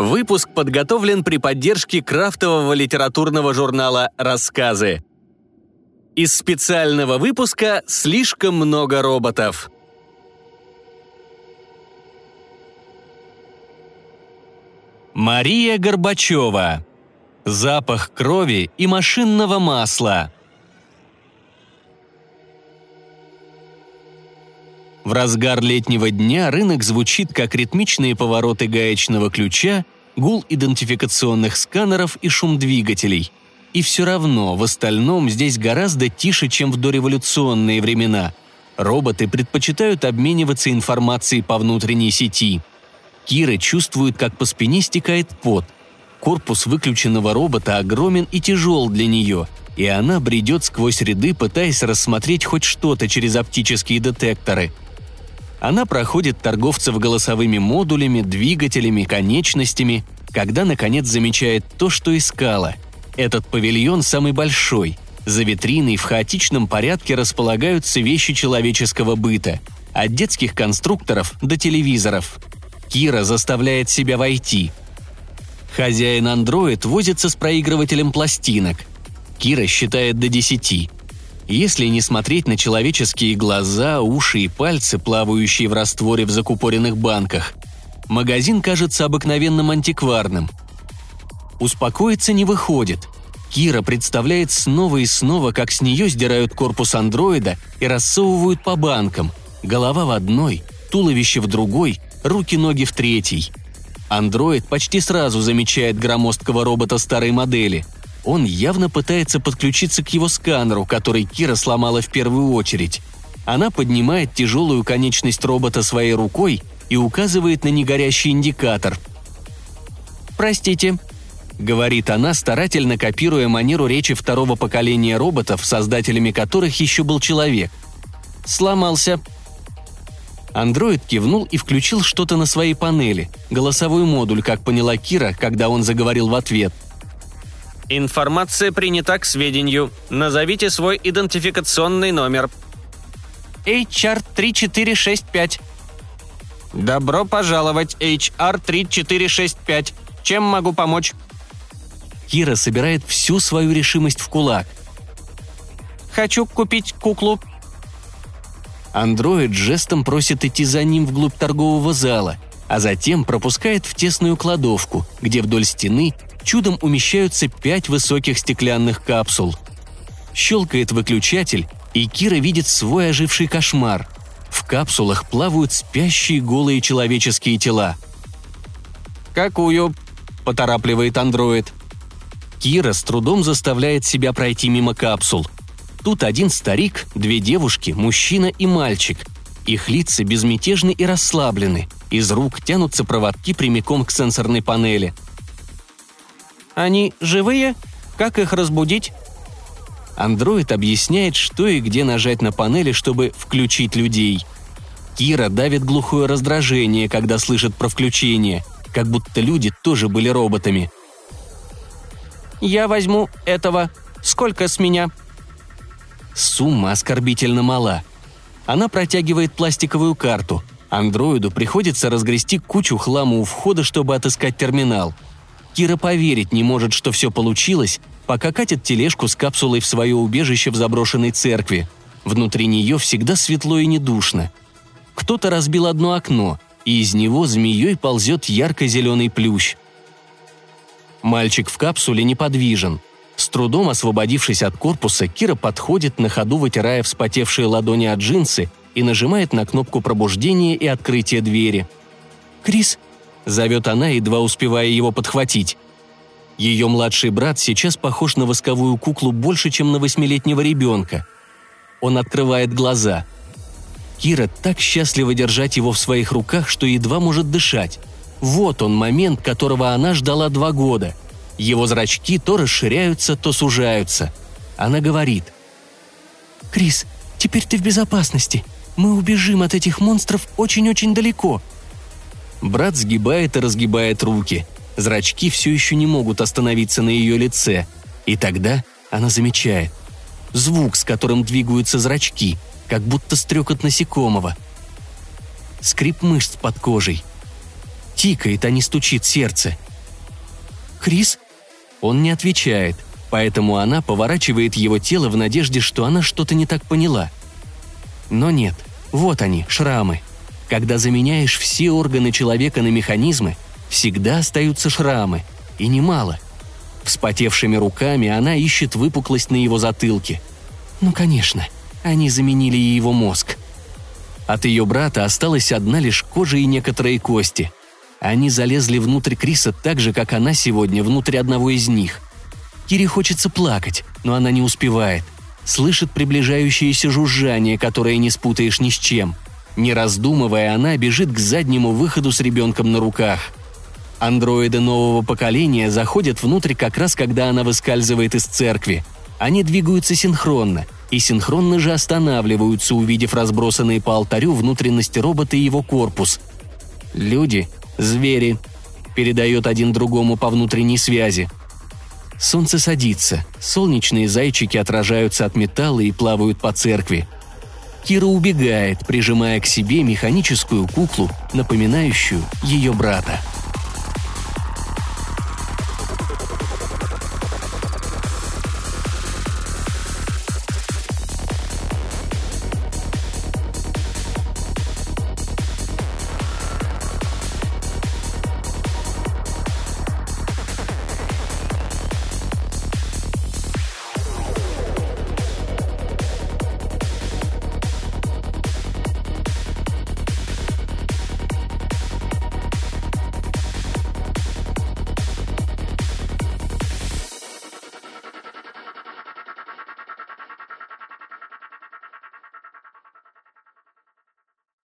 Выпуск подготовлен при поддержке крафтового литературного журнала «Рассказы». Из специального выпуска «Слишком много роботов». Мария Горбачева. Запах крови и машинного масла. В разгар летнего дня рынок звучит как ритмичные повороты гаечного ключа, гул идентификационных сканеров и шум двигателей. И все равно в остальном здесь гораздо тише, чем в дореволюционные времена. Роботы предпочитают обмениваться информацией по внутренней сети. Кира чувствует, как по спине стекает пот. Корпус выключенного робота огромен и тяжел для нее, и она бредет сквозь ряды, пытаясь рассмотреть хоть что-то через оптические детекторы – она проходит торговцев голосовыми модулями, двигателями, конечностями, когда, наконец, замечает то, что искала. Этот павильон самый большой. За витриной в хаотичном порядке располагаются вещи человеческого быта. От детских конструкторов до телевизоров. Кира заставляет себя войти. Хозяин-андроид возится с проигрывателем пластинок. Кира считает до десяти. Если не смотреть на человеческие глаза, уши и пальцы, плавающие в растворе в закупоренных банках, магазин кажется обыкновенным антикварным. Успокоиться не выходит. Кира представляет снова и снова, как с нее сдирают корпус андроида и рассовывают по банкам. Голова в одной, туловище в другой, руки-ноги в третьей. Андроид почти сразу замечает громоздкого робота старой модели – он явно пытается подключиться к его сканеру, который Кира сломала в первую очередь. Она поднимает тяжелую конечность робота своей рукой и указывает на негорящий индикатор. «Простите», — говорит она, старательно копируя манеру речи второго поколения роботов, создателями которых еще был человек. «Сломался». Андроид кивнул и включил что-то на своей панели, голосовой модуль, как поняла Кира, когда он заговорил в ответ — Информация принята к сведению. Назовите свой идентификационный номер. HR3465. Добро пожаловать, HR3465. Чем могу помочь? Кира собирает всю свою решимость в кулак. Хочу купить куклу. Андроид жестом просит идти за ним вглубь торгового зала, а затем пропускает в тесную кладовку, где вдоль стены чудом умещаются пять высоких стеклянных капсул. Щелкает выключатель, и Кира видит свой оживший кошмар. В капсулах плавают спящие голые человеческие тела. «Какую?» – поторапливает андроид. Кира с трудом заставляет себя пройти мимо капсул. Тут один старик, две девушки, мужчина и мальчик. Их лица безмятежны и расслаблены. Из рук тянутся проводки прямиком к сенсорной панели – они живые? Как их разбудить?» Андроид объясняет, что и где нажать на панели, чтобы включить людей. Кира давит глухое раздражение, когда слышит про включение, как будто люди тоже были роботами. «Я возьму этого. Сколько с меня?» Сумма оскорбительно мала. Она протягивает пластиковую карту. Андроиду приходится разгрести кучу хлама у входа, чтобы отыскать терминал – Кира поверить не может, что все получилось, пока катит тележку с капсулой в свое убежище в заброшенной церкви. Внутри нее всегда светло и недушно. Кто-то разбил одно окно, и из него змеей ползет ярко-зеленый плющ. Мальчик в капсуле неподвижен. С трудом освободившись от корпуса, Кира подходит на ходу, вытирая вспотевшие ладони от джинсы и нажимает на кнопку пробуждения и открытия двери. «Крис, Зовет она, едва успевая его подхватить. Ее младший брат сейчас похож на восковую куклу больше, чем на восьмилетнего ребенка. Он открывает глаза. Кира так счастлива держать его в своих руках, что едва может дышать. Вот он момент, которого она ждала два года. Его зрачки то расширяются, то сужаются. Она говорит. «Крис, теперь ты в безопасности. Мы убежим от этих монстров очень-очень далеко. Брат сгибает и разгибает руки. Зрачки все еще не могут остановиться на ее лице. И тогда она замечает. Звук, с которым двигаются зрачки, как будто стрекот насекомого. Скрип мышц под кожей. Тикает, а не стучит сердце. Крис?» Он не отвечает, поэтому она поворачивает его тело в надежде, что она что-то не так поняла. Но нет, вот они, шрамы. Когда заменяешь все органы человека на механизмы, всегда остаются шрамы, и немало. Вспотевшими руками она ищет выпуклость на его затылке. Ну, конечно, они заменили его мозг. От ее брата осталась одна лишь кожа и некоторые кости. Они залезли внутрь Криса так же, как она сегодня внутрь одного из них. Кире хочется плакать, но она не успевает. Слышит приближающееся жужжание, которое не спутаешь ни с чем. Не раздумывая, она бежит к заднему выходу с ребенком на руках. Андроиды нового поколения заходят внутрь как раз когда она выскальзывает из церкви. Они двигаются синхронно, и синхронно же останавливаются, увидев разбросанные по алтарю внутренности робота и его корпус. Люди Звери. Передает один другому по внутренней связи. Солнце садится, солнечные зайчики отражаются от металла и плавают по церкви. Кира убегает, прижимая к себе механическую куклу, напоминающую ее брата.